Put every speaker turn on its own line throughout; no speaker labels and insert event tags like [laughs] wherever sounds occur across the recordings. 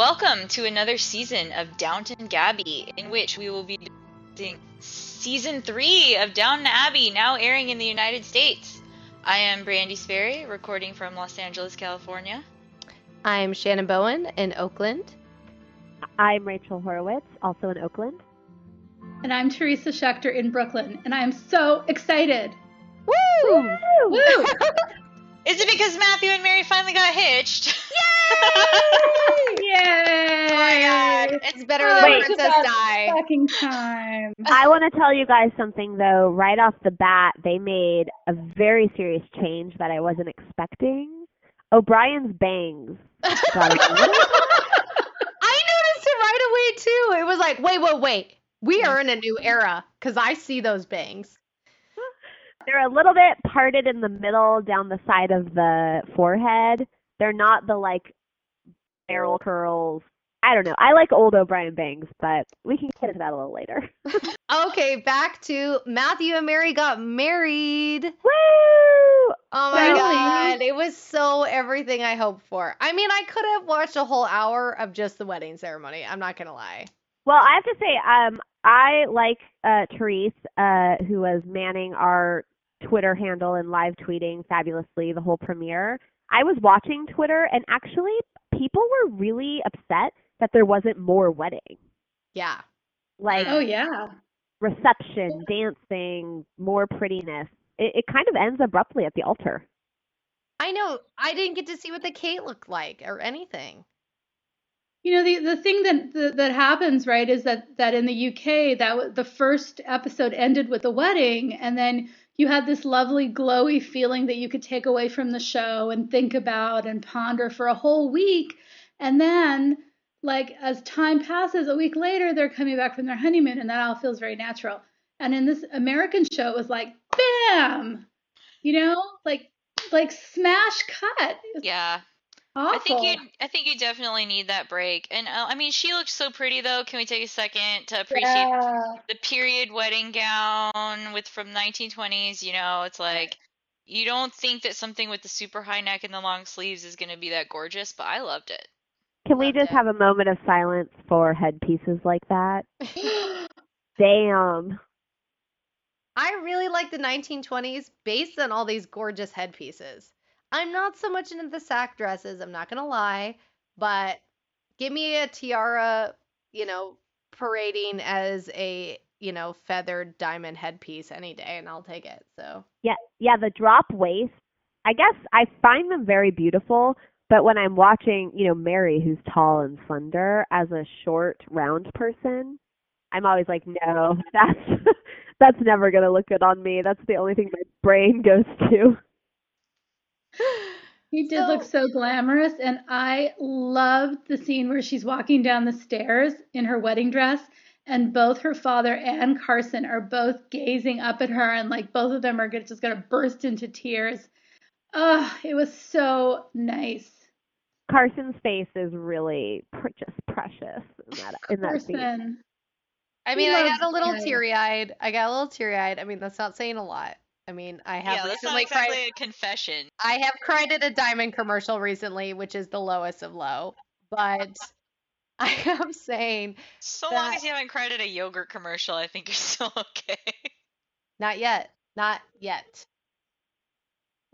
Welcome to another season of Downton Gabby, in which we will be doing season three of Downton Abbey, now airing in the United States. I am Brandy Sperry, recording from Los Angeles, California.
I'm Shannon Bowen in Oakland.
I'm Rachel Horowitz, also in Oakland.
And I'm Teresa Schechter in Brooklyn, and I am so excited.
Woo!
Woo! [laughs] [laughs]
Is it because Matthew and Mary finally got hitched?
Yay! Yay! [laughs]
Oh my god, it's better
Oh,
than
it's
Princess
about
Di.
Fucking time. [laughs]
I want to tell you guys something though. Right off the bat, they made a very serious change that I wasn't expecting. O'Brien's bangs. got [laughs] a little-
I noticed it right away too. It was like, wait, wait, wait. We are in a new era because I see those bangs.
They're a little bit parted in the middle down the side of the forehead. They're not the like barrel curls. I don't know. I like old O'Brien bangs, but we can get into that a little later. [laughs]
Okay, back to Matthew and Mary got married.
Woo!
Oh my
Really?
god, it was so everything I hoped for. I mean, I could have watched a whole hour of just the wedding ceremony. I'm not gonna lie.
Well, I have to say, um, I like uh, Therese, uh, who was manning our Twitter handle and live tweeting fabulously the whole premiere. I was watching Twitter, and actually, people were really upset that there wasn't more wedding,
Yeah.
like
Oh yeah.
reception, dancing, more prettiness. It, it kind of ends abruptly at the altar.
I know. I didn't get to see what the cake looked like or anything.
You know the the thing that that, that happens right is that that in the UK that the first episode ended with the wedding and then you had this lovely glowy feeling that you could take away from the show and think about and ponder for a whole week. And then like as time passes a week later they're coming back from their honeymoon and that all feels very natural. And in this American show it was like bam! You know? Like like smash cut.
Yeah.
Awful.
I think you I think you definitely need that break. And uh, I mean, she looks so pretty though. Can we take a second to appreciate
yeah.
the period wedding gown with from 1920s? You know, it's like you don't think that something with the super high neck and the long sleeves is going to be that gorgeous, but I loved it.
Can we just
it.
have a moment of silence for headpieces like that? [gasps] Damn.
I really like the 1920s based on all these gorgeous headpieces. I'm not so much into the sack dresses, I'm not gonna lie, but give me a tiara, you know, parading as a, you know, feathered diamond headpiece any day and I'll take it. So,
Yeah, yeah, the drop waist. I guess I find them very beautiful, but when I'm watching, you know, Mary, who's tall and slender, as a short, round person, I'm always like, no, [laughs] that's that's never gonna look good on me. That's the only thing my brain goes to.
He did look so glamorous, and I loved the scene where she's walking down the stairs in her wedding dress, and both her father and Carson are both gazing up at her, and like both of them are gonna- just gonna burst into tears. Oh, it was so nice.
Carson's face is really pr- just precious in that in that scene.
Carson.
I mean, I
loves
got a little teary eyed. I got a little teary eyed. I mean, that's not saying a lot. I mean, I have
yeah, that's not exactly
cried.
a confession.
I have cried at a diamond commercial recently, which is the lowest of low. But [laughs] I am saying,
So long as you haven't cried at a yogurt commercial, I think you're [laughs] still okay.
not yet, not yet.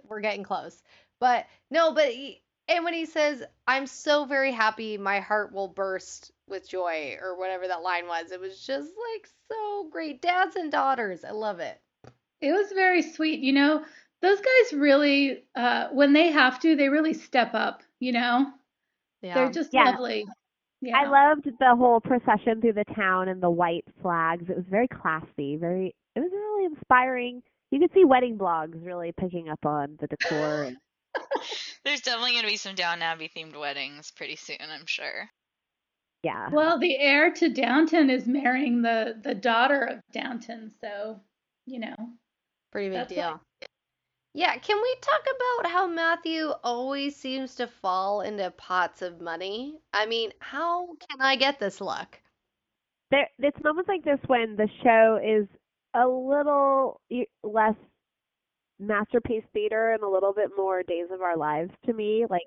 We're getting close. But no, but he, and when he says, "I'm so very happy, my heart will burst with joy," or whatever that line was, it was just like so great. Dads and daughters, I love it.
It was very sweet. You know, those guys really, uh, when they have to, they really step up. You know,
Yeah.
they're just
Yeah.
lovely. Yeah.
I loved the whole procession through the town and the white flags. It was very classy, very it was really inspiring. You could see wedding blogs really picking up on the decor [laughs] and
There's definitely going to be some Downton Abbey themed weddings pretty soon, I'm sure.
yeah.
Well, the heir to Downton is marrying the the daughter of Downton, so you know.
Pretty big
That's
deal.
like-
Yeah, can we talk about how Matthew always seems to fall into pots of money? I mean, how can I get this luck?
There it's moments like this when the show is a little less masterpiece theater and a little bit more days of our lives to me. Like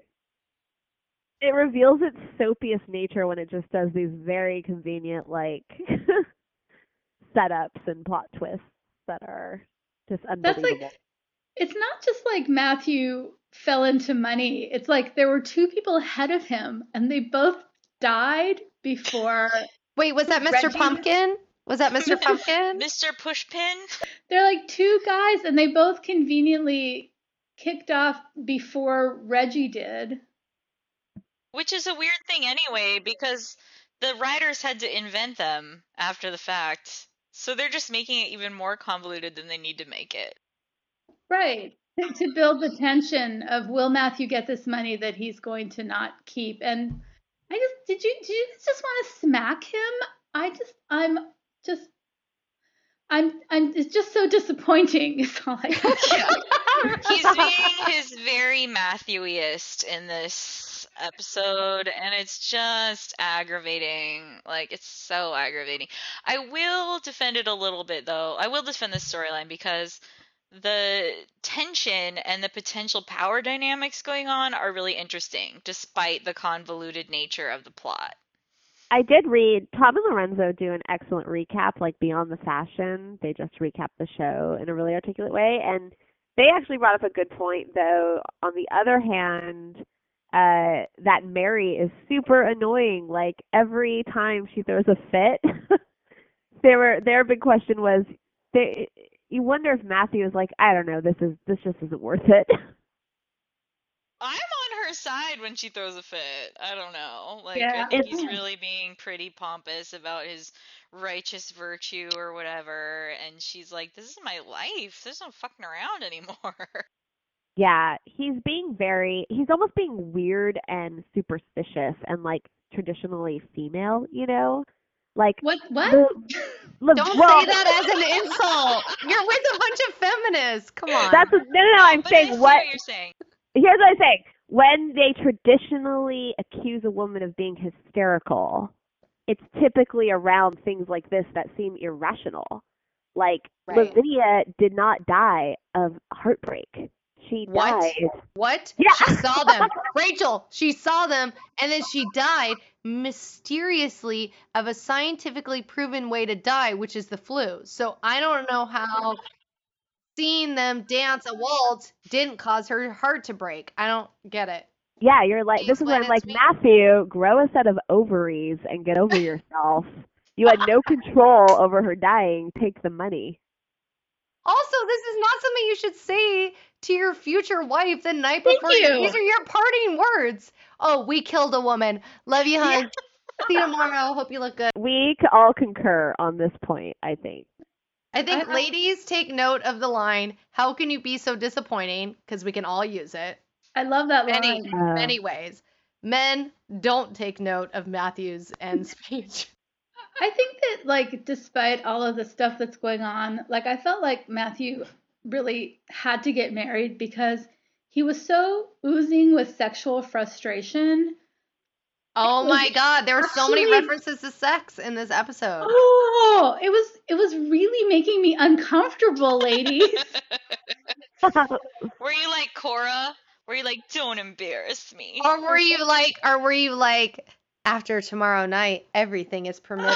it reveals its soapiest nature when it just does these very convenient like [laughs] setups and plot twists that are just
That's like it's not just like Matthew fell into money. It's like there were two people ahead of him and they both died before
Wait, was that Mr.
Reggie-
Pumpkin? Was that Mr. [laughs] Pumpkin?
Mr. Pushpin?
they're like two guys and they both conveniently kicked off before Reggie did.
Which is a weird thing anyway, because the writers had to invent them after the fact. So they're just making it even more convoluted than they need to make it.
Right. [laughs] To, build the tension of will Matthew get this money that he's going to not keep. And I just did you did you just want to smack him? I just I'm just I'm I'm it's just so disappointing [laughs] is all I [laughs] oh, say.
He's being his very Matthewiest in this episode, and it's just aggravating. Like, it's so aggravating. I will defend it a little bit, though. I will defend this storyline because the tension and the potential power dynamics going on are really interesting, despite the convoluted nature of the plot.
I did read Tom and Lorenzo do an excellent recap, like Beyond the Fashion. They just recap the show in a really articulate way, and they actually brought up a good point. Though on the other hand, uh, that Mary is super annoying. Like every time she throws a fit, [laughs] they were their big question was they. You wonder if Matthew is like, I don't know, this is this just isn't worth it.
On her side when she throws a fit. I don't know. Like
Yeah.
I think he's really being pretty pompous about his righteous virtue or whatever and she's like, This is my life. There's no fucking around anymore. [laughs]
Yeah, he's being very he's almost being weird and superstitious and like traditionally female, you know? Like
What what?
the, [laughs] the
Don't
well,
say that as an insult. You're with a bunch of feminists. Come [laughs] on.
That's what, no, no, no. I'm
But
saying what.
what you're saying.
Here's what I'm saying. When they traditionally accuse a woman of being hysterical, it's typically around things like this that seem irrational. Like
Right.
Lavinia did not die of heartbreak. She
What?
died.
What? [laughs]
Yeah.
She saw them. Rachel, she saw them and then she died mysteriously of a scientifically proven way to die, which is the flu. So I don't know how seeing them dance a waltz didn't cause her heart to break. I don't get it.
Yeah, you're like this
you
is where I'm like
me?
Matthew, grow a set of ovaries and get over yourself. You had no control over her dying. Take the money.
Also, this is not something you should say to your future wife the night
Thank
before.
you.
These are your parting words. Oh, we killed a woman. Love you, hon. See you tomorrow. Hope you look good.
We all concur on this point. I think.
I think
I- I-
ladies take note of the line, how can you be so disappointing? Because we can all use it.
I love that
Many,
line.
Uh,
many ways. Men don't take note of Matthew's end [laughs] speech.
I think that like despite all of the stuff that's going on, like I felt like Matthew really had to get married because he was so oozing with sexual frustration.
Oh [laughs]
was
my god, there were so many references to sex in this episode. [gasps]
Oh, it was it was really making me uncomfortable, ladies. [laughs]
Were you like Cora? Were you like, don't embarrass me?
Or were you like, or were you like, after tomorrow night, everything is permitted? [laughs]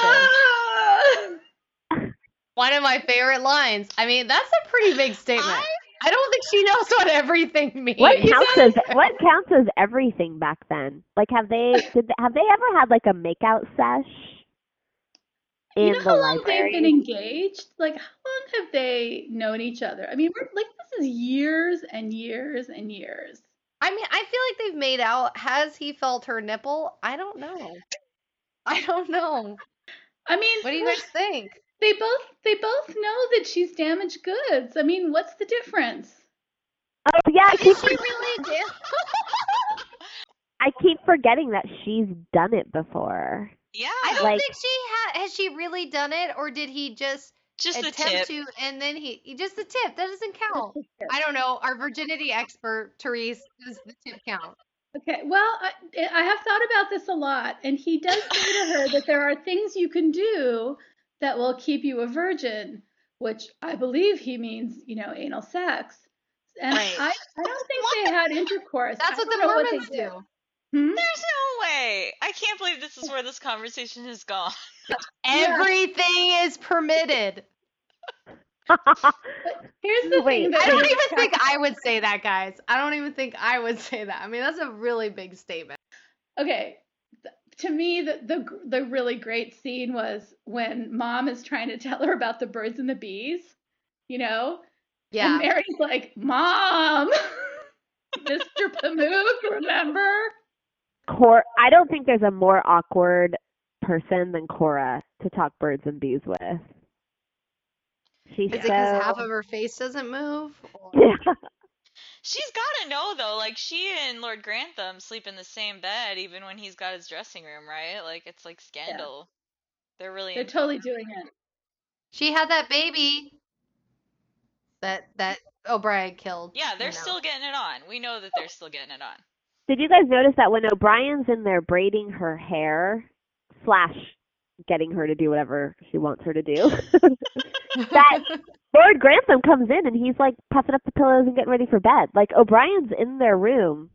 One of my favorite lines. I mean, that's a pretty big statement.
I-
I don't think she knows what everything means.
What counts as what counts as everything back then? Like, have they did they, have they ever had like a makeout sesh in
you know
the
how long
library?
they've been engaged? Like how long have they known each other? I mean, we're like this is years and years and years.
I mean, I feel like they've made out. Has he felt her nipple? I don't know. I don't know.
I mean,
What do you guys think?
They both they both know that she's damaged goods. I mean, what's the difference?
oh yeah, I [laughs]
Did
keep
she really do?
I keep forgetting that she's done it before.
yeah.
I don't
Like-
think she ha- has. She really done it, or did he just
just the
attempt
tip.
to? And then he, he just the tip. That doesn't count. I don't know. Our virginity expert, Therese, does the tip count?
Okay, well, I, I have thought about this a lot, and he does say to her that there are things you can do that will keep you a virgin, which I believe he means, you know, anal sex. And
Right.
I, I don't think they had intercourse.
That's what the
know
Mormons
they
do.
did. Hmm?
There's no way. I can't believe this is where this conversation has gone. [laughs]
Everything is permitted. [laughs]
Here's the
Wait,
thing that
I don't even think I would say that, guys. I don't even think I would [laughs] say that. I mean, that's a really big statement.
okay th- to me the, the the really great scene was when mom is trying to tell her about the birds and the bees you know
Yeah.
and mary's like mom [laughs] mr Pamuk remember
Cor I don't think there's a more awkward person than Cora to talk birds and bees with. She's
Is it because half of her face doesn't move? Or- [laughs]
yeah.
She's gotta know though, like she and Lord Grantham sleep in the same bed even when he's got his dressing room, right? Like it's like scandal. They're really
they're totally doing it
She had that baby that that O'Brien killed.
Yeah, they're
you know.
still getting it on. We know that they're still getting it on.
Did you guys notice that when O'Brien's in there braiding her hair slash getting her to do whatever she wants her to do, [laughs] that [laughs] Lord Grantham comes in and he's like puffing up the pillows and getting ready for bed. Like O'Brien's in their room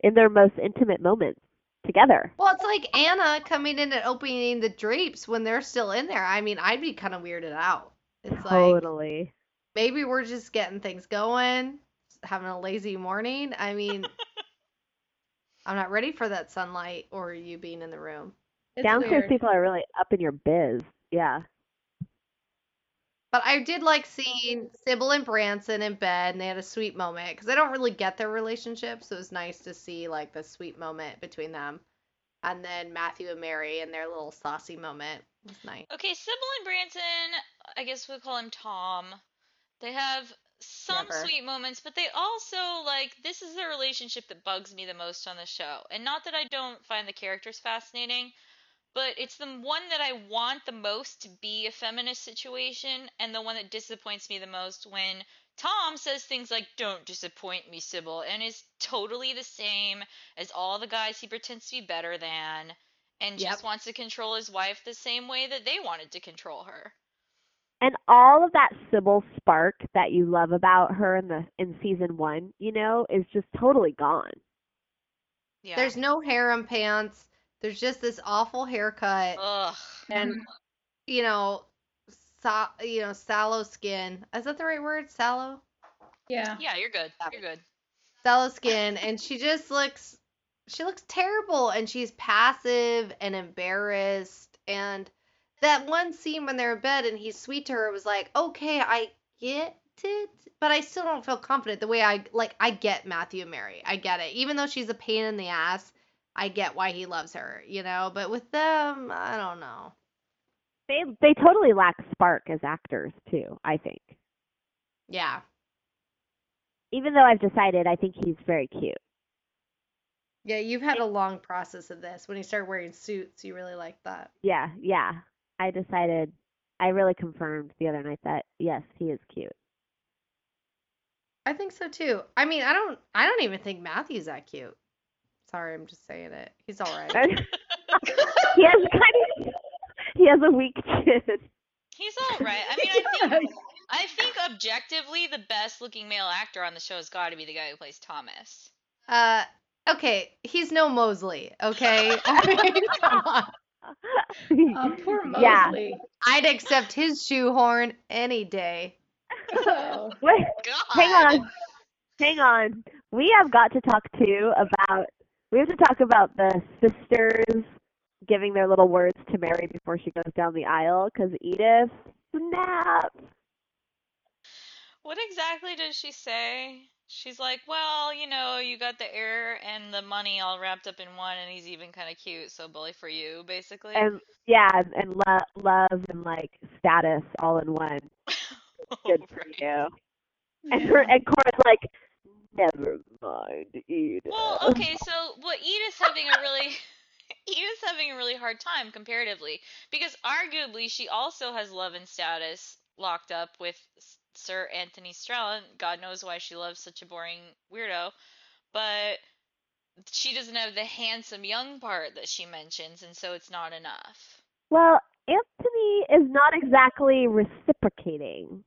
in their most intimate moments together.
Well, it's like Anna coming in and opening the drapes when they're still in there. I mean, I'd be kind of weirded out. It's like
totally.
maybe we're just getting things going, having a lazy morning. I mean, [laughs] I'm not ready for that sunlight or you being in the room.
it's
Downstairs
weird.
people are really up in your biz. Yeah.
But I did like seeing Sybil and Branson in bed, and they had a sweet moment because I don't really get their relationship, so it was nice to see like the sweet moment between them. And then Matthew and Mary and their little saucy moment was nice.
Okay, Sybil and Branson, I guess we'll call him Tom. They have some
Never.
sweet moments, but they also like this is the relationship that bugs me the most on the show. And not that I don't find the characters fascinating, but it's the one that I want the most to be a feminist situation and the one that disappoints me the most when Tom says things like don't disappoint me, Sybil, and is totally the same as all the guys he pretends to be better than and
Yep.
just wants to control his wife the same way that they wanted to control her.
And all of that Sybil spark that you love about her in the in season one, you know, is just totally gone.
Yeah.
There's no harem pants. There's just this awful haircut,
Ugh.
and mm-hmm. you know, sa- you know, sallow skin. Is that the right word? Sallow.
yeah
Yeah, you're good. You're good.
sallow skin and she just looks she looks terrible and she's passive and embarrassed and that one scene when they're in bed and he's sweet to her was like okay i get it but i still don't feel confident the way i like i get matthew and mary i get it even though she's a pain in the ass i get why he loves her you know but with them i don't know
They they totally lack spark as actors too, I think.
yeah
Even though I've decided I think he's very cute.
yeah you've had a long process of this when he started wearing suits you really liked that
Yeah, yeah. I decided I really confirmed the other night that yes, he is cute.
I think so too. I mean, I don't I don't even think Matthew's that cute. Sorry, I'm just saying it. He's all right. [laughs]
he has kind of he has a weak chin.
He's all right. I mean, I [laughs] think I think objectively the best looking male actor on the show has got to be the guy who plays Thomas.
Uh okay, he's no Molesley, okay? I mean, come on.
um, poor
Yeah.
I'd accept his shoehorn any day.
Oh. [laughs]
Wait,
God.
hang on. Hang on. We have got to talk too about we have to talk about the sisters giving their little words to Mary before she goes down the aisle because Edith snap.
What exactly does she say? She's like, well, you know, you got the heir and the money all wrapped up in one, and he's even kind of cute, so bully for you, basically.
And yeah, and lo- love and like status all in one. [laughs] Good for
Right.
you. Oh and her and Cora's like, never mind, Edith.
Well, okay, so what Edith's having a really [laughs] Edith's having a really hard time comparatively because arguably she also has love and status locked up with Sir Anthony Strallan. God knows why she loves such a boring weirdo, but she doesn't have the handsome young part that she mentions, and so it's not enough.
Well, Anthony is not exactly reciprocating.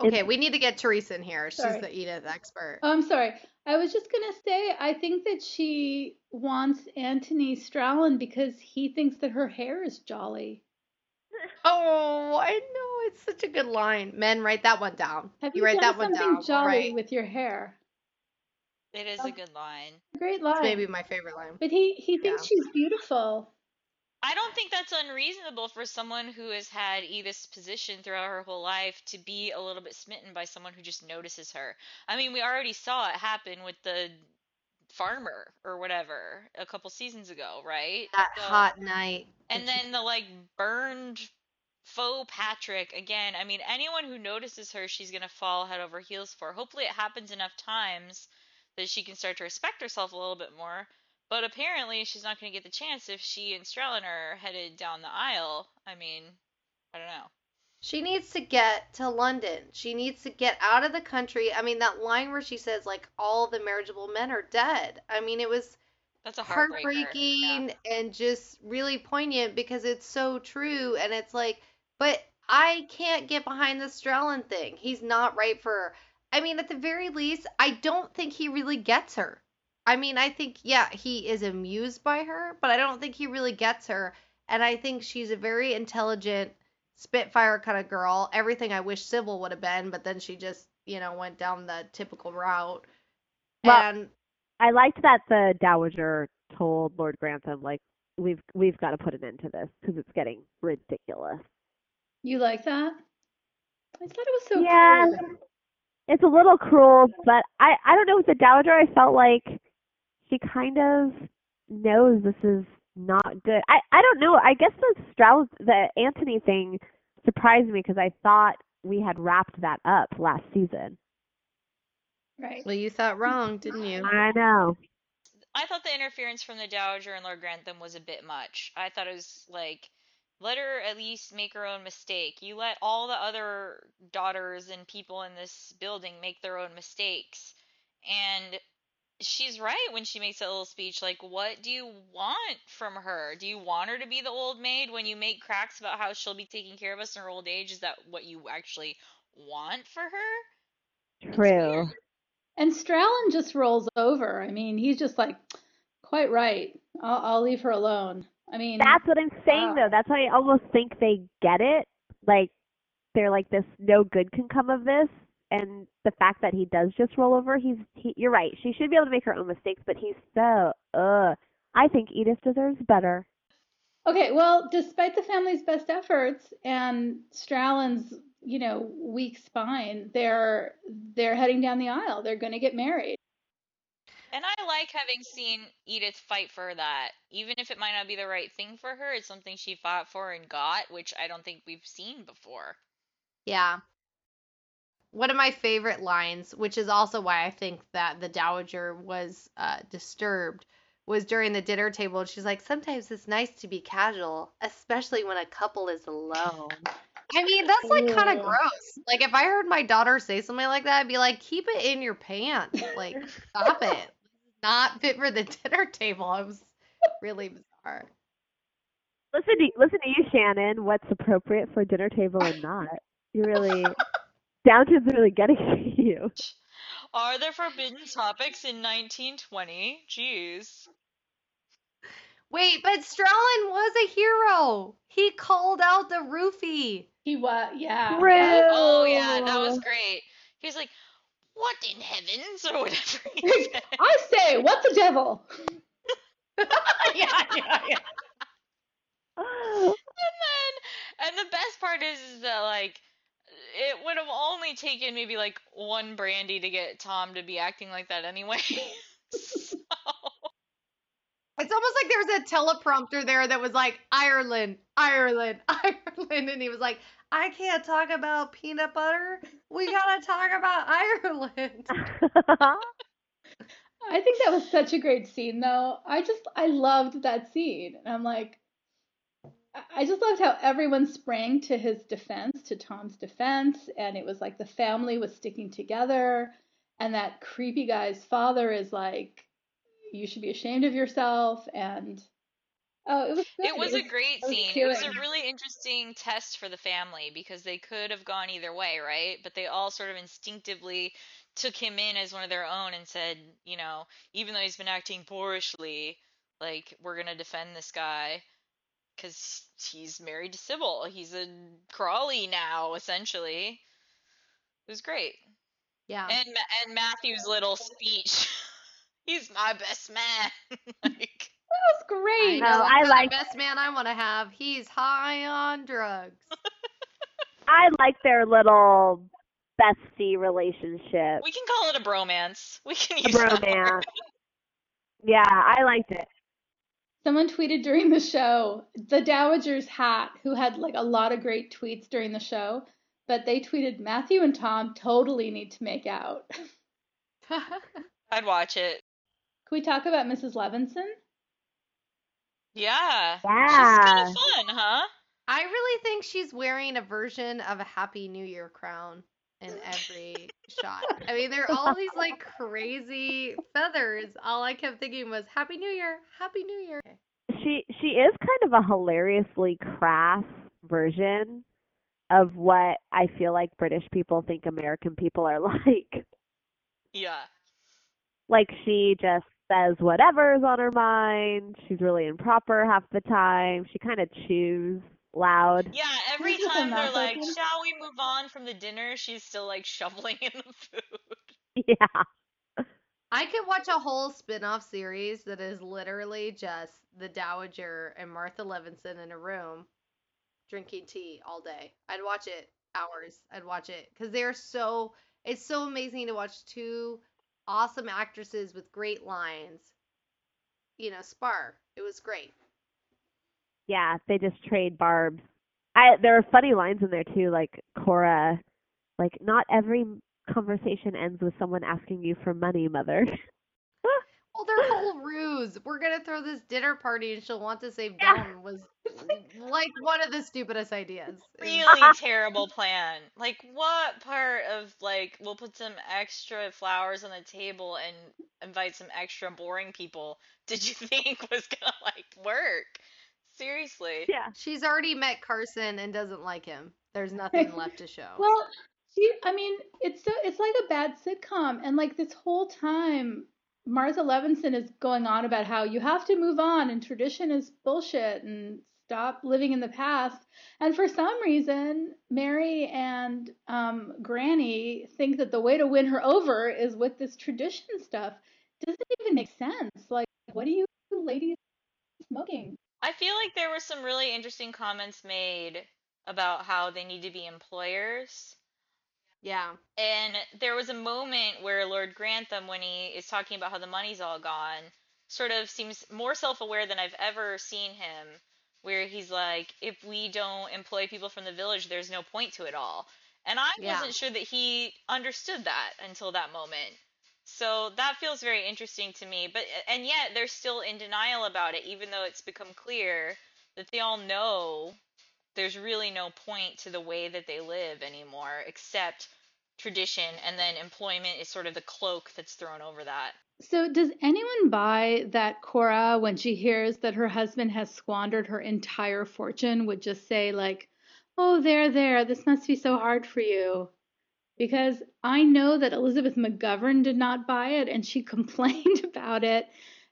Okay, we need to get Teresa in here. She's
Sorry.
the Edith expert.
Oh, I'm sorry. I was just gonna say I think that she wants Anthony Strallan because he thinks that her hair is jolly. [laughs]
Oh, I know. It's such a good line. Men, write that one down.
Have
you
you,
write
done
that one
something
down.
jolly
Right.
with your hair?
It is
Oh.
a good line.
Great line.
It's maybe my favorite line.
But he he thinks
Yeah.
she's beautiful.
I don't think that's unreasonable for someone who has had Edith's position throughout her whole life to be a little bit smitten by someone who just notices her. I mean, we already saw it happen with the farmer or whatever a couple seasons ago, right?
That
So-
hot night.
And then the like burned faux Patrick again. I mean, anyone who notices her, she's gonna fall head over heels for. Hopefully, it happens enough times that she can start to respect herself a little bit more. But apparently, she's not gonna get the chance if she and Strallan are headed down the aisle. I mean, I don't know.
She needs to get to London. She needs to get out of the country. I mean, that line where she says, like, all the marriageable men are dead. I mean, it was
That's a
heartbreaking
Yeah.
and just really poignant because it's so true. And it's like, but I can't get behind the Strallan thing. He's not right for her. I mean, at the very least, I don't think he really gets her. I mean, I think, yeah, he is amused by her, but I don't think he really gets her. And I think she's a very intelligent, Spitfire kind of girl. Everything I wish Sybil would have been, but then she just, you know, went down the typical route.
Well,
and
I liked that the dowager told Lord Grantham like we've we've got to put an end to this because it's getting ridiculous.
You like that? I thought it was so
yeah,
cruel.
it's a little cruel, but I I don't know with the dowager. I felt like she kind of knows this is not good. I I don't know. I guess the Strauss the Anthony thing surprised me because I thought we had wrapped that up last season.
Right.
well, you thought wrong, didn't you? [laughs]
I know.
I thought the interference from the Dowager and Lord Grantham was a bit much. I thought it was like, let her at least make her own mistake. You let all the other daughters and people in this building make their own mistakes. And she's right when she makes that little speech like, what do you want from her? Do you want her to be the old maid when you make cracks about how she'll be taking care of us in her old age? Is that what you actually want for her?
True.
And Strallan just rolls over. I mean, he's just like, quite right. I'll, I'll leave her alone. I mean,
That's what I'm saying
Wow.
though. That's why I almost think they get it. Like they're like this no good can come of this and the fact that he does just roll over, he's he, you're right. She should be able to make her own mistakes, but he's so uh I think Edith deserves better.
okay. Well, despite the family's best efforts and Strallan's, you know, weak spine, they're they're heading down the aisle. They're going to get married.
And I like having seen Edith fight for that. Even if it might not be the right thing for her, it's something she fought for and got, which I don't think we've seen before.
Yeah. One of my favorite lines, which is also why I think that the Dowager was uh, disturbed, was during the dinner table. And she's like, Sometimes it's nice to be casual, especially when a couple is alone. I mean, that's like kind of gross. Like, if I heard my daughter say something like that, I'd be like, Keep it in your pants. Like, stop it. [laughs] Not fit for the [laughs] dinner table. It was really bizarre.
Listen to listen to you, Shannon, what's appropriate for dinner table and not. You really Downton's really getting [laughs] to you.
Are there forbidden topics in 1920? Jeez.
Wait, but Strallan was a hero. He called out the roofie.
He was, yeah.
True.
yeah.
Oh yeah, that was great. He was like, "What in heavens?" [laughs] or whatever. He [laughs] said.
I say, what the devil?
yeah, yeah, yeah.
and then, and the best part is, is that like, it would have only taken maybe like one brandy to get Tom to be acting like that anyway. [laughs] so,
It's almost like there was a teleprompter there that was like Ireland, Ireland, [laughs] Ireland, and he was like, I can't talk about peanut butter. We gotta talk about Ireland. [laughs]
I think that was such a great scene, though. I just, I loved that scene. And I'm like, I- just loved how everyone sprang to his defense, to Tom's defense. And it was like the family was sticking together. And that creepy guy's father is like, you should be ashamed of yourself. And Oh, it was. Good.
It was a great
I was
scene. It was a really interesting test for the family because they could have gone either way, right? But they all sort of instinctively took him in as one of their own and said, you know, even though he's been acting boorishly, like we're gonna defend this guy because he's married to Sybil. He's a Crawley now, essentially. It was great.
Yeah.
And and Matthew's little speech. [laughs] he's my best man. [laughs] like
That was great.
I
No,
what
I like-
best man I want to have. He's high on drugs. [laughs]
I like their little bestie relationship.
we can call it a bromance. We can
A
use that word.
bromance. Yeah, I liked it.
Someone tweeted during the show, the Dowager's hat, who had like a lot of great tweets during the show, but they tweeted Matthew and Tom totally need to make out. [laughs]
I'd watch it.
Can we talk about Mrs. Levinson?
Yeah.
Yeah.
She's kind of fun, huh?
I really think she's wearing a version of a Happy New Year crown in [laughs] every shot. I mean, there are all these like crazy feathers. All I kept thinking was Happy New Year, Happy New Year.
She she is kind of a hilariously crass version of what I feel like British people think American people are [laughs] like.
Yeah.
Like she just says whatever's on her mind. She's really improper half the time. She kind of chews loud.
Yeah, every
She's just a
time they're like,
open.
shall we move on from the dinner? She's still like shoveling in the food.
Yeah. [laughs]
I could watch a whole spin-off series that is literally just the Dowager and Martha Levinson in a room drinking tea all day. I'd watch it hours. I'd watch it cuz they're so it's so amazing to watch two awesome actresses with great lines. You know, spar. It was great.
Yeah, they just trade barbs. I there are funny lines in there too, like Cora, like not every conversation ends with someone asking you for money, mother. [laughs]
Well, their whole ruse. We're gonna throw this dinner party and she'll want to save Downton was like one of the stupidest ideas. [laughs]
Really [laughs] terrible plan. Like, what part of, like, we'll put some extra flowers on the table and invite some extra boring people did you think was gonna, like, work? Seriously.
yeah.
She's already met Carson and doesn't like him. There's nothing left to show. [laughs]
Well, she, I mean, it's so it's like a bad sitcom, and like this whole time, Martha Levinson is going on about how you have to move on and tradition is bullshit and stop living in the past. And for some reason, Mary and um, Granny think that the way to win her over is with this tradition stuff. Doesn't even make sense. Like, what are you ladies smoking?
I feel like there were some really interesting comments made about how they need to be employers.
yeah.
And there was a moment where Lord Grantham, when he is talking about how the money's all gone, sort of seems more self aware than I've ever seen him, where he's like, if we don't employ people from the village, there's no point to it all. And I
Yeah.
wasn't sure that he understood that until that moment. So that feels very interesting to me. But and yet they're still in denial about it, even though it's become clear that they all know there's really no point to the way that they live anymore except tradition and then employment is sort of the cloak that's thrown over that.
So, does anyone buy that Cora, when she hears that her husband has squandered her entire fortune, would just say, like, oh, there, there, this must be so hard for you? Because I know that Elizabeth McGovern did not buy it and she [laughs] complained about it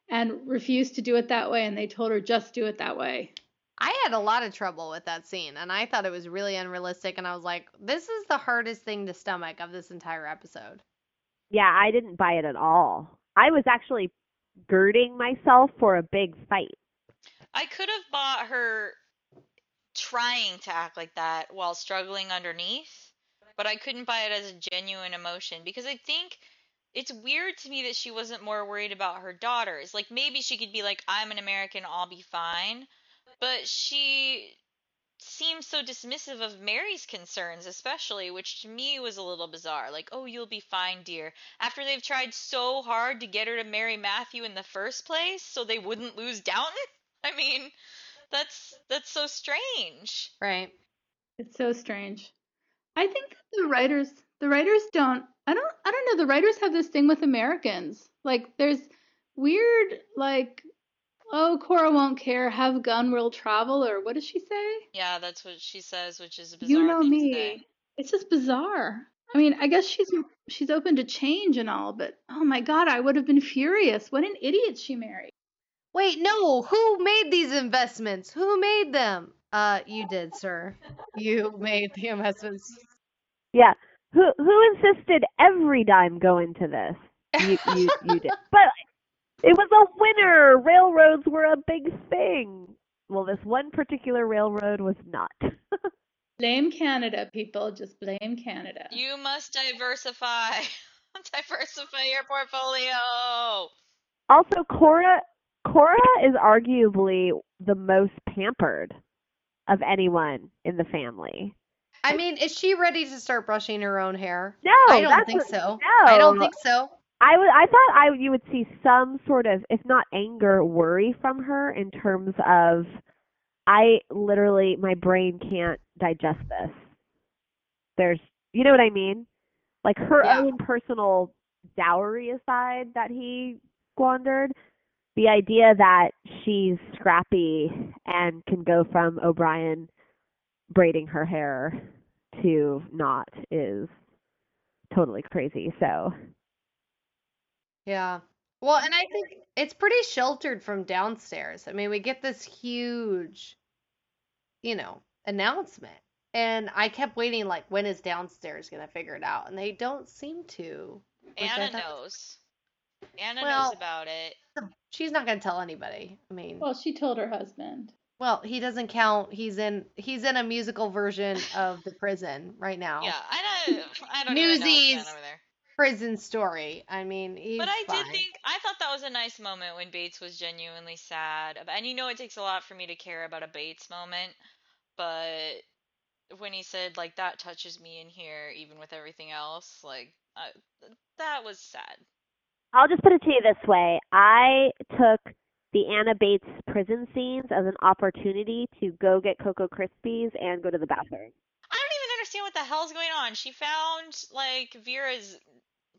and refused to do it that way. And they told her, just do it that way.
I had a lot of trouble with that scene and I thought it was really unrealistic and I was like, this is the hardest thing to stomach of this entire episode.
Yeah, I didn't buy it at all. I was actually girding myself for a big fight.
I could have bought her trying to act like that while struggling underneath, but I couldn't buy it as a genuine emotion because I think it's weird to me that she wasn't more worried about her daughters. Like maybe she could be like, I'm an American, I'll be fine. But she seems so dismissive of Mary's concerns, especially, which to me was a little bizarre. Like, oh, you'll be fine, dear. After they've tried so hard to get her to marry Matthew in the first place so they wouldn't lose Downton? [laughs] I mean, that's that's so strange.
Right.
It's so strange. I think that the writers the writers don't I don't I don't know, the writers have this thing with Americans. Like there's weird like oh, Cora won't care. Have gun will travel, or what does she say?
Yeah, that's what she says, which is a bizarre
You know
thing to
me.
say.
It's just bizarre. I mean, I guess she's she's open to change and all, but oh my god, I would have been furious. What an idiot she married.
Wait, no. Who made these investments? Who made them? Uh, you did, sir. You made the investments.
Yeah. Who who insisted every dime go into this? You you you did. [laughs] But it was a winner. Railroads were a big thing. Well, this one particular railroad was not. [laughs]
Blame Canada, people. Just blame Canada.
You must diversify. [laughs] diversify your portfolio.
also, Cora Cora is arguably the most pampered of anyone in the family.
I mean, is she ready to start brushing her own hair?
No,
I don't think
what-
so.
No,
I don't think so.
I would. I thought I you would see some sort of, if not anger, worry from her in terms of, I literally my brain can't digest this. There's, you know what I mean? Like her
Yeah.
own personal dowry aside that he squandered, the idea that she's scrappy and can go from O'Brien braiding her hair to not is totally crazy. So
Yeah. Well, and I think it's pretty sheltered from downstairs. I mean, we get this huge, you know, announcement. And I kept waiting, like, when is downstairs going to figure it out? And they don't seem to. which
Anna knows. Anna
Well-
knows about it.
She's not going to tell anybody. I mean,
Well, she told her husband.
well, he doesn't count. He's in he's in a musical version of the prison right now.
Yeah, I know. I don't even know
Newsies.
over there.
Prison story. I mean, he's
But I
fine.
did think I thought that was a nice moment when Bates was genuinely sad. And you know it takes a lot for me to care about a Bates moment, but when he said like that touches me in here even with everything else, like I, that was sad.
I'll just put it to you this way. I took the Anna Bates prison scenes as an opportunity to go get Cocoa Krispies and go to the bathroom.
I don't even understand what the hell's going on. She found like Vera's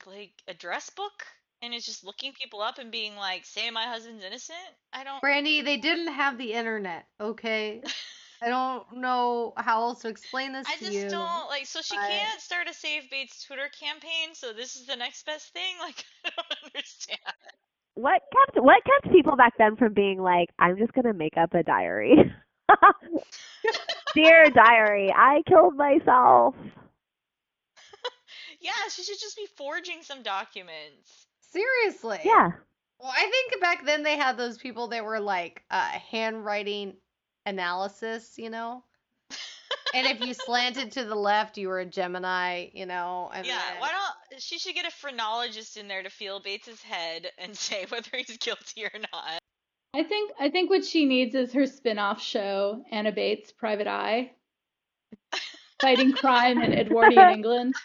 like address book and is just looking people up and being like, "Say my husband's innocent." I don't.
Brandy, they didn't have the internet, okay? [laughs] I don't know how else to explain this
I
to
just
you.
don't like. So she
I-
can't start a Save Bates Twitter campaign. So this is the next best thing. [laughs] Like I don't understand.
What kept what kept people back then from being like, I'm just gonna make up a diary. [laughs] Dear diary, I killed myself. [laughs]
Yeah, she should just be forging some documents.
Seriously.
Yeah.
Well, I think back then they had those people that were like uh, handwriting analysis, you know? [laughs] and if you slanted to the left, you were a Gemini, you know? And
yeah,
then-
why don't she should get a phrenologist in there to feel Bates's head and [laughs] say whether he's guilty or not.
I think I think what she needs is her spin-off show, Anna Bates, Private Eye, [laughs] fighting crime in Edwardian England.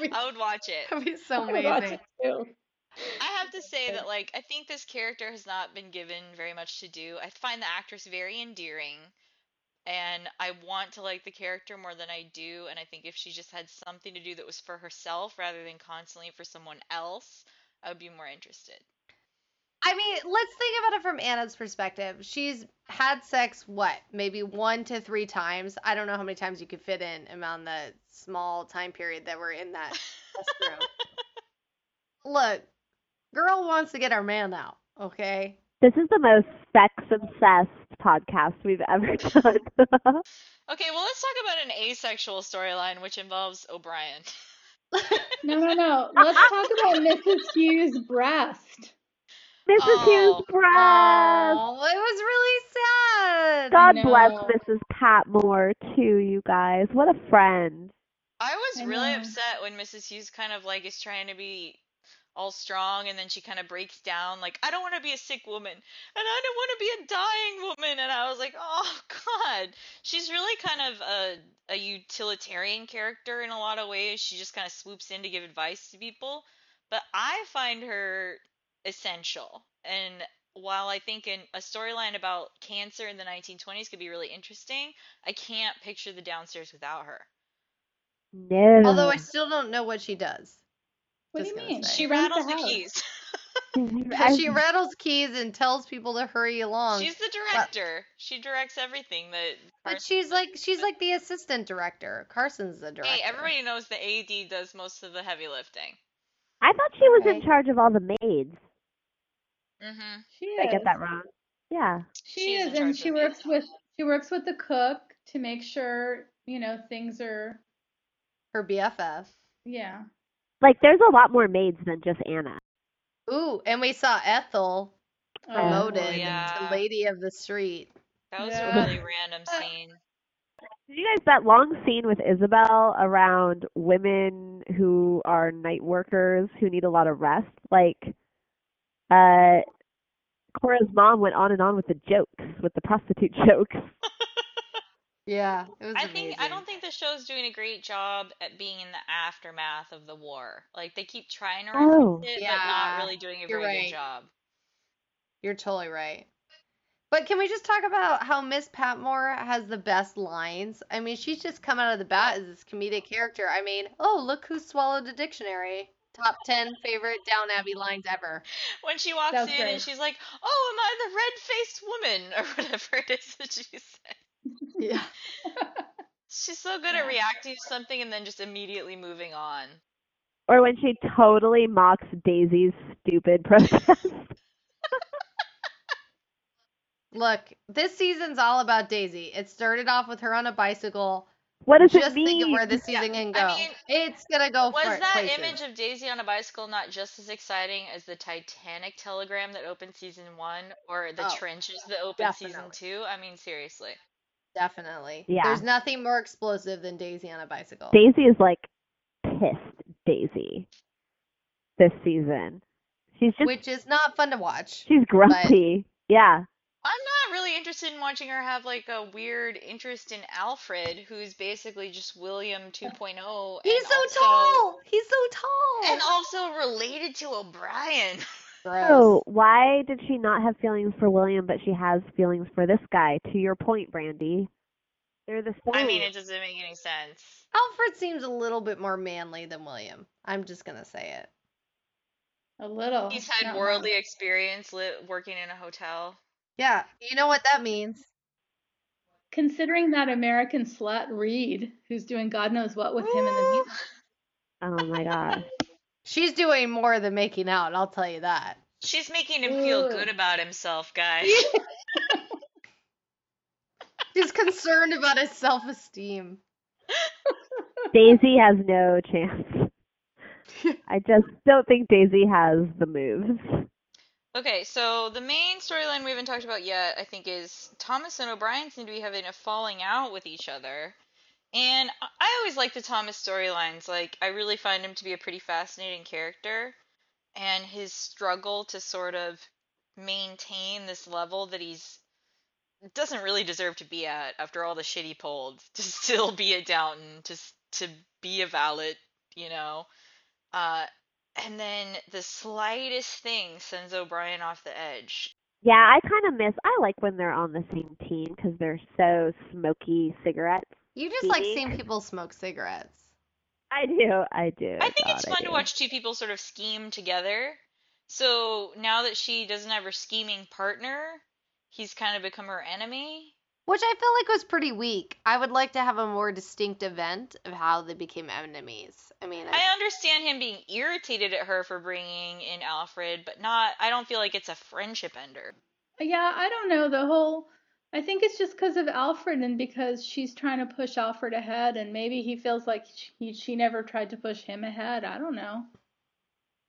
Be,
I would watch it.
that'd be so
I would watch
amazing.
I have to say that like I think this character has not been given very much to do. I find the actress very endearing and I want to like the character more than I do and I think if she just had something to do that was for herself rather than constantly for someone else, I would be more interested.
I mean, let's think about it from Anna's perspective. She's had sex, what, maybe one to three times. I don't know how many times you could fit in around the small time period that we're in that [laughs] room. Look, girl wants to get her man out, okay?
This is the most sex obsessed podcast we've ever [laughs] done.
Okay, well let's talk about an asexual storyline which involves O'Brien. [laughs]
No, no, no. Let's talk about Mrs. Hughes' breast.
Mrs.
Oh.
Hughes' breast.
Oh, it was really sad.
God
No.
bless Mrs. Patmore too, you guys. What a friend.
I was
I
really
know.
upset when Mrs. Hughes kind of like is trying to be all strong and then she kind of breaks down like I don't want to be a sick woman and I don't want to be a dying woman and I was like, "Oh [laughs] god. She's really kind of a a utilitarian character in a lot of ways. She just kind of swoops in to give advice to people, but I find her essential. And while I think in a storyline about cancer in the 1920s could be really interesting, I can't picture the downstairs without her.
No.
Although I still don't know what she does.
What do you mean?
say.
She rattles the
house.
keys. [laughs]
She rattles keys and tells people to hurry along.
She's the director. She directs everything that.
but she's like she's like the assistant director. Carson's the director.
Hey, everybody knows the AD does most of the heavy lifting.
I thought she was in charge of all the maids.
Mm-hmm.
She
Did I get that wrong? Yeah.
She
She is
is, and she works
it.
with she works with the cook to make sure you know things are
Her BFF.
yeah.
Like there's a lot more maids than just Anna.
Ooh, and we saw Ethel
Oh,
promoted
yeah.
to Lady of the Street.
That was
Yeah.
a really [laughs] random scene.
Did you guys that long scene with Isobel around women who are night workers who need a lot of rest? Like uh Cora's mom went on and on with the jokes, with the prostitute [laughs] jokes.
Yeah, it was
I
amazing.
think I don't think the show's doing a great job at being in the aftermath of the war. Like they keep trying to
Oh.
reference it, but not really doing a
you're
very
right.
good job.
You're totally right. But can we just talk about how Miss Patmore has the best lines? I mean, she's just come out of the bat as this comedic character. I mean, oh, look who swallowed a dictionary. Top 10 favorite Downton Abbey lines ever. [laughs]
When she walks
That
in
great.
and she's like, "Oh, am I the red-faced woman?" [laughs] or whatever it is that she said.
Yeah. [laughs]
She's so good
Yeah.
at reacting to something and then just immediately moving on.
Or when she totally mocks Daisy's stupid [laughs] protest.
Look, this season's all about Daisy. It started off with her on a bicycle.
what does
Just
it mean?
think of where this
Yeah,
season can go.
I mean,
it's gonna go
Was
for
that
places.
image of Daisy on a bicycle not just as exciting as the Titanic telegram that opened season one or the
Oh,
trenches that opened season two? I mean, seriously.
Definitely.
Yeah.
There's nothing more explosive than Daisy on a bicycle.
Daisy is like pissed Daisy this season. She's just
which is not fun to watch.
she's grumpy. Yeah.
I'm not really interested in watching her have like a weird interest in Alfred, who's basically just William 2.0.
He's so
also,
tall. He's so tall.
And also related to O'Brien. [laughs]
Gross.
So why did she not have feelings for William, but she has feelings for this guy? To your point, Brandy. They're the same.
I mean, it doesn't make any sense.
Alfred seems a little bit more manly than William. I'm just gonna say it.
A little.
He's had
not
worldly
much.
experience li- working in a hotel.
Yeah, you know what that means.
Considering that American slut Reed, who's doing God knows what with him in the
Ooh.
music.
oh my gosh.
She's doing more than making out, I'll tell you that.
She's making him feel
Ooh.
good about himself, guys. [laughs] [laughs]
He's concerned about his self-esteem.
Daisy has no chance. [laughs] I just don't think Daisy has the moves.
Okay, so the main storyline we haven't talked about yet, I think, is Thomas and O'Brien seem to be having a falling out with each other. And I- always like the Thomas storylines. Like, I really find him to be a pretty fascinating character. And his struggle to sort of maintain this level that he's doesn't really deserve to be at after all the shit he pulled [laughs] to still be at Downton, to to be a valet, you know. Uh, and then the slightest thing sends O'Brien off the edge.
Yeah, I kind of miss. I like when they're on the same team because they're so smoky cigarettes.
You just like seeing people smoke cigarettes.
I do. I do.
I think it's fun to watch two people sort of scheme together. So now that she doesn't have her scheming partner, he's kind of become her enemy.
Which I feel like was pretty weak. I would like to have a more distinct event of how they became enemies. I mean, I,
I understand him being irritated at her for bringing in Alfred, but not. I don't feel like it's a friendship ender.
Yeah, I don't know. The whole. I think it's just because of Alfred and because she's trying to push Alfred ahead, and maybe he feels like she, she never tried to push him ahead. I don't know.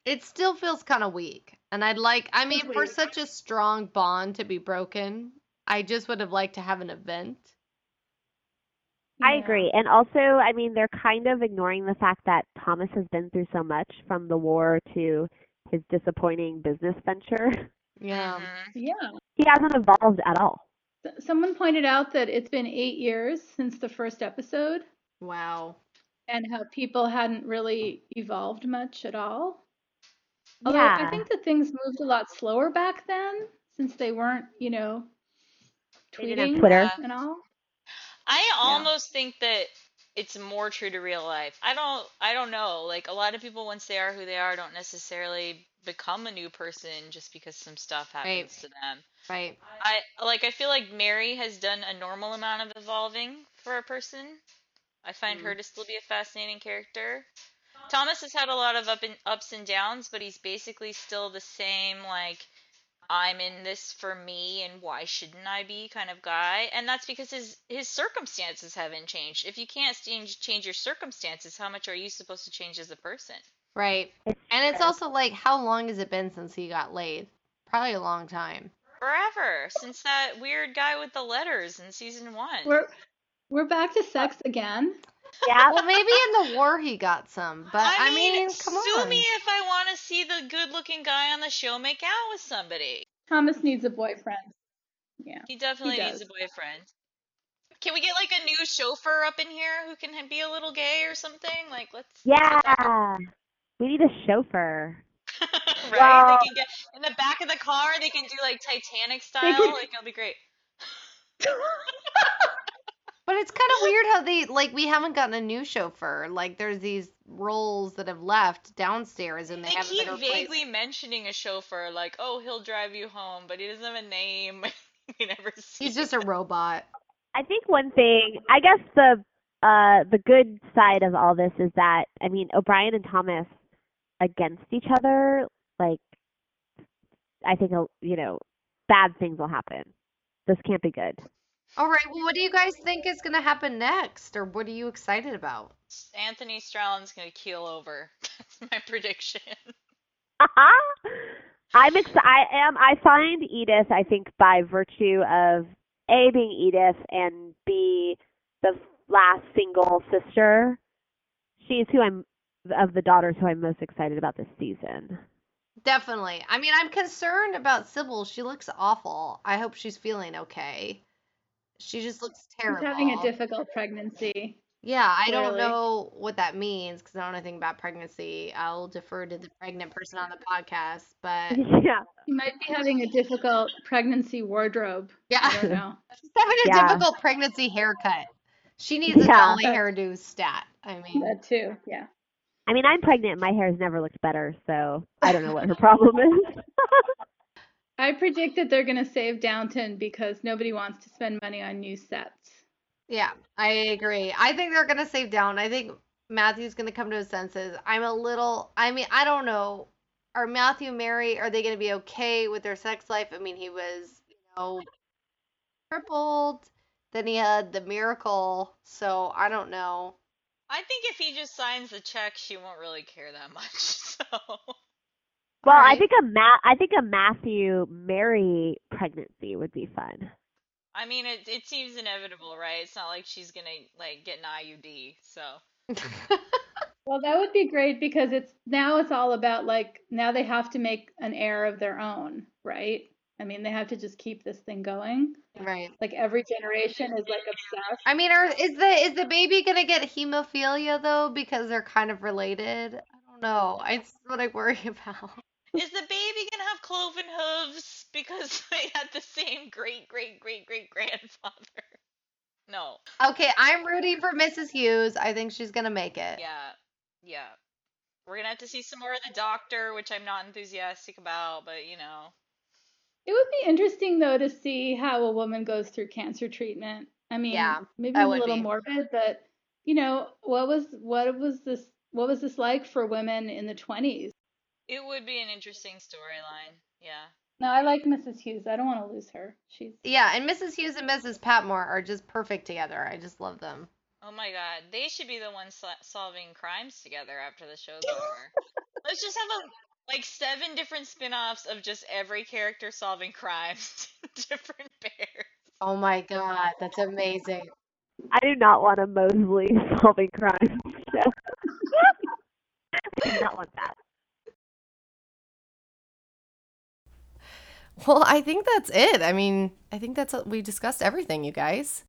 it still feels kind of weak. And I'd like, I mean, for such a strong bond to be broken, I just would have liked to have an event.
I agree. And also, I mean, they're kind of ignoring the fact that Thomas has been through so much from the war to his disappointing business venture.
Yeah.
Mhm.
Yeah.
He hasn't evolved at all.
S- Someone pointed out that it's been eight years since the first episode,
Wow.
and how people hadn't really evolved much at all. Although
yeah.
I think that things moved a lot slower back then, since they weren't, you know,
They didn't have
tweeting
Twitter.
and all.
I almost think that it's more true to real life. I don't I don't know. Like a lot of people once they are who they are don't necessarily become a new person just because some stuff happens
Right.
to them.
Right.
I like I feel like Mary has done a normal amount of evolving for a person. I find her hmm. to still be a fascinating character. Thomas has had a lot of up and ups and downs, but he's basically still the same like I'm in this for me and why shouldn't I be kind of guy. And that's because his his circumstances haven't changed. If you can't change change your circumstances, how much are you supposed to change as a person?
Right. And it's also like, how long has it been since he got laid? Probably a long time.
Forever since that weird guy with the letters in season 1.
We're we're back to sex again.
yeah.
Well, maybe in the war he got some, but I, mean, come
sue
on.
me if I want to see the good-looking guy on the show make out with somebody.
Thomas needs a boyfriend. Yeah.
He definitely
He
needs a boyfriend. Can we get like a new chauffeur up in here who can be a little gay or something? Like, let's.
Yeah. We need a chauffeur. [laughs]
right?
Well-
They can get in the back of the car. They can do like Titanic style.
could-
Like, it'll be great. [laughs]
But it's kind of weird how they like we haven't gotten a new chauffeur. Like there's these roles that have left downstairs and they,
They
haven't
keep
been replaced.
vaguely mentioning a chauffeur, like, oh, he'll drive you home, but he doesn't have a name. [laughs] we never see.
He's just a robot.
I think one thing, I guess the uh the good side of all this is that I mean O'Brien and Thomas against each other, like I think uh, you know bad things will happen. This can't be good.
All right. Well, what do you guys think is gonna happen next, or what are you excited about?
Anthony Strallan's gonna keel over. [laughs] That's my prediction. [laughs]
I'm ex- I am I find Edith I think by virtue of A being Edith and B the last single sister she's who I'm of the daughters who I'm most excited about this season.
Definitely. I mean, I'm concerned about Sybil. She looks awful. I hope she's feeling okay. She just looks
She's
terrible.
having a difficult pregnancy.
Yeah, I don't know what that means because I don't know anything about pregnancy. I'll defer to the pregnant person on the podcast, but [laughs]
yeah.
She might be having a difficult pregnancy wardrobe. Yeah, I don't
yeah,
know. [laughs]
she's having a
Yeah.
difficult pregnancy haircut. She needs a
Yeah.
Dolly hairdo stat. I mean,
That too. Yeah.
I mean I'm pregnant and my hair has never looked better, so I don't know what her problem is. [laughs]
I predict that they're going to save Downton because nobody wants to spend money on new sets.
yeah, I agree. I think they're gonna save down. I think Matthew's gonna come to his senses. I'm a little. I mean, I don't know. Are Matthew and Mary? Are they gonna be okay with their sex life? I mean, he was, you know, crippled. Then he had the miracle. So I don't know.
I think if he just signs the check, she won't really care that much. [laughs] So
well, I think a Ma- I think a Matthew Mary pregnancy would be fun.
I mean, it it seems inevitable, right? It's not like she's gonna like get an IUD. So [laughs]
Well, that would be great because it's now it's all about like now they have to make an heir of their own, right? I mean, they have to just keep this thing going.
right.
Like every generation is like obsessed.
I mean, are, is the is the baby gonna get hemophilia though because they're kind of related? I don't know. It's what I worry [laughs] about.
is the baby gonna have cloven hooves because [laughs] they had the same great great great great grandfather? No.
Okay, I'm rooting for Mrs. Hughes. I think she's gonna make it.
Yeah. Yeah. We're gonna have to see some more of the doctor, which I'm not enthusiastic about, but you know.
It would be interesting though to see how a woman goes through cancer treatment. I mean,
Yeah,
maybe
that
a little
be.
morbid, but you know, what was what was this what was this like for women in the 20s?
It would be an interesting storyline. Yeah.
No, I like Mrs. Hughes. I don't want to lose her. She's
Yeah, and Mrs. Hughes and Mrs. Patmore are just perfect together. I just love them.
Oh my god, they should be the ones sol- solving crimes together after the show's over. [laughs] Let's just have a like seven different spin-offs of just every character solving crimes [laughs] different pairs.
Oh my god, that's amazing.
I do not want a Molesley [laughs] solving crime show. [laughs] I do not want that.
Well, I think that's it. I mean, I think that's we discussed everything, you guys.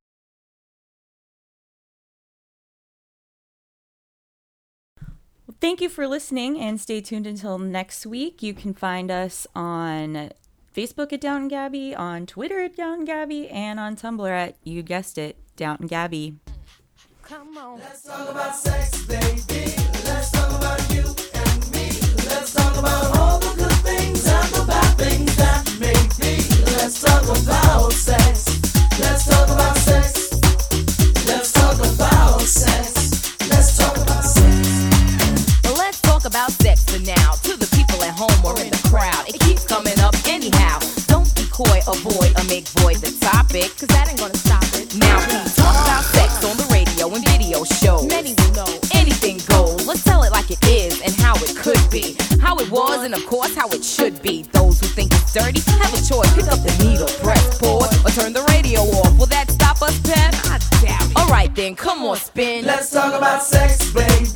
Thank you for listening and stay tuned until next week. You can find us on Facebook at Downton Gabby, on Twitter at Downton Gabby, and on Tumblr at, you guessed it, Downton Gabby.
Come on.
Let's talk about sex, baby. Let's talk about you and me. Let's talk about all the good things and the bad things that make me. Let's talk about sex. Let's talk about sex. Let's talk about sex. About sex
for now. To the people at home or in the crowd, it keeps coming up anyhow. Don't be coy, avoid, or make void the topic, cause that ain't gonna stop it. Now, we talk about sex on the radio and video shows. Many will know anything goes. Let's tell it like it is and how it could be. How it was and, of course, how it should be. Those who think it's dirty have a choice. Pick up the needle, press pause, or turn the radio off. Will that stop us, Pep? I doubt it. Alright then, come on, spin.
Let's talk about sex, baby.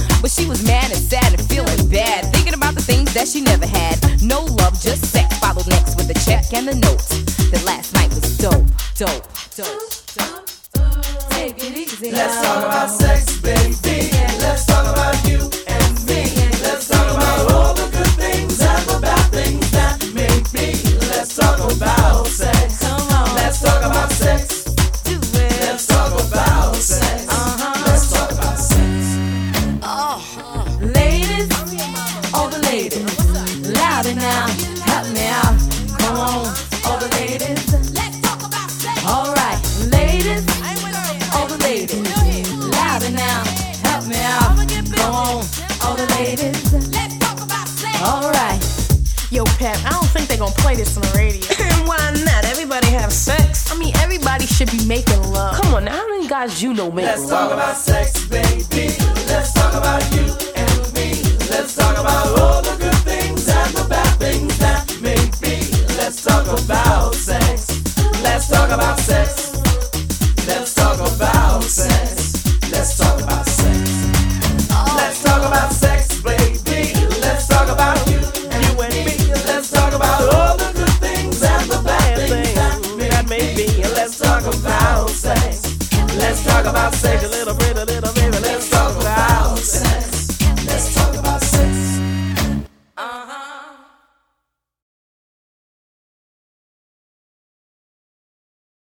But she was mad and sad and feeling bad, thinking about the things that she never had. No love, just sex. Followed next with the check and the note. That last night was dope, dope, dope, dope. Take it easy.
Let's talk about sex, baby.